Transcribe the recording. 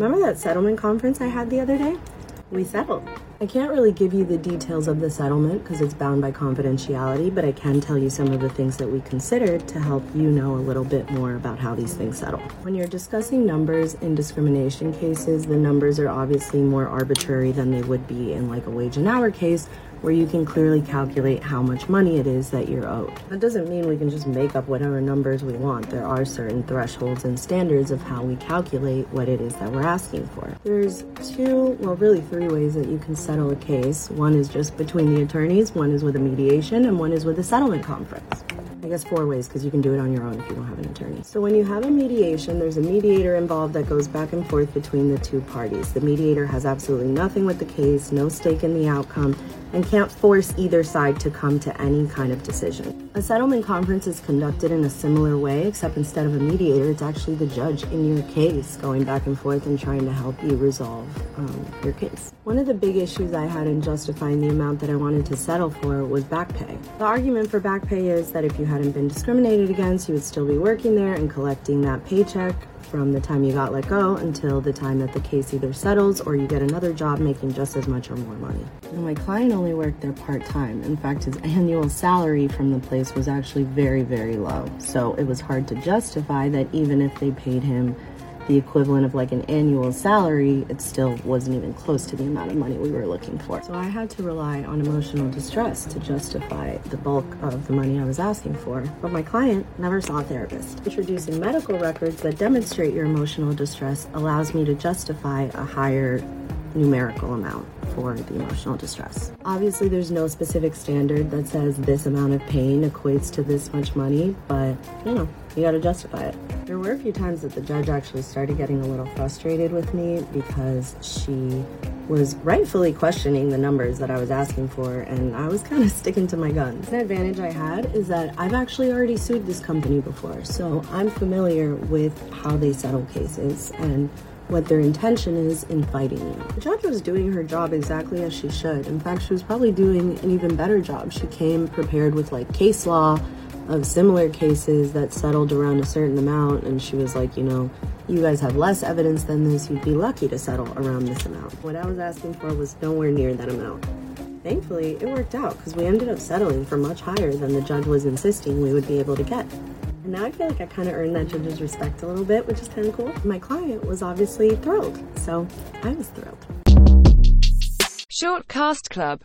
Remember that settlement conference I had the other day? We settled. I can't really give you the details of the settlement because it's bound by confidentiality, but I can tell you some of the things that we considered to help you know a little bit more about how these things settle. When you're discussing numbers in discrimination cases, the numbers are obviously more arbitrary than they would be in like a wage and hour case where you can clearly calculate how much money it is that you're owed. That doesn't mean we can just make up whatever numbers we want. There are certain thresholds and standards of how we calculate what it is that we're asking for. There's two, well, really three ways that you can settle a case. One is just between the attorneys, one is with a mediation, and one is with a settlement conference. I guess four ways because you can do it on your own if you don't have an attorney. So when you have a mediation, there's a mediator involved that goes back and forth between the two parties. The mediator has absolutely nothing with the case, no stake in the outcome, and can't force either side to come to any kind of decision. A settlement conference is conducted in a similar way, except instead of a mediator, it's actually the judge in your case going back and forth and trying to help you resolve um, your case. One of the big issues I had in justifying the amount that I wanted to settle for was back pay. The argument for back pay is that if you hadn't been discriminated against, you would still be working there and collecting that paycheck from the time you got let go until the time that the case either settles or you get another job making just as much or more money. And my client only worked there part time. In fact, his annual salary from the place was actually very, very low. So it was hard to justify that even if they paid him the equivalent of like an annual salary, it still wasn't even close to the amount of money we were looking for. So I had to rely on emotional distress to justify the bulk of the money I was asking for. But my client never saw a therapist. Introducing medical records that demonstrate your emotional distress allows me to justify a higher numerical amount for the emotional distress. Obviously, there's no specific standard that says this amount of pain equates to this much money, but you know, you gotta justify it. There were a few times that the judge actually started getting a little frustrated with me because she was rightfully questioning the numbers that I was asking for, and I was kind of sticking to my guns. An advantage I had is that I've actually already sued this company before, so I'm familiar with how they settle cases and what their intention is in fighting you. The judge was doing her job exactly as she should. In fact, she was probably doing an even better job. She came prepared with like case law of similar cases that settled around a certain amount, and she was like, you know, you guys have less evidence than this, you'd be lucky to settle around this amount. What I was asking for was nowhere near that amount. Thankfully, it worked out because we ended up settling for much higher than the judge was insisting we would be able to get. Now I feel like I kind of earned that judge's respect a little bit, which is kind of cool. My client was obviously thrilled, so I was thrilled. Short Cast Club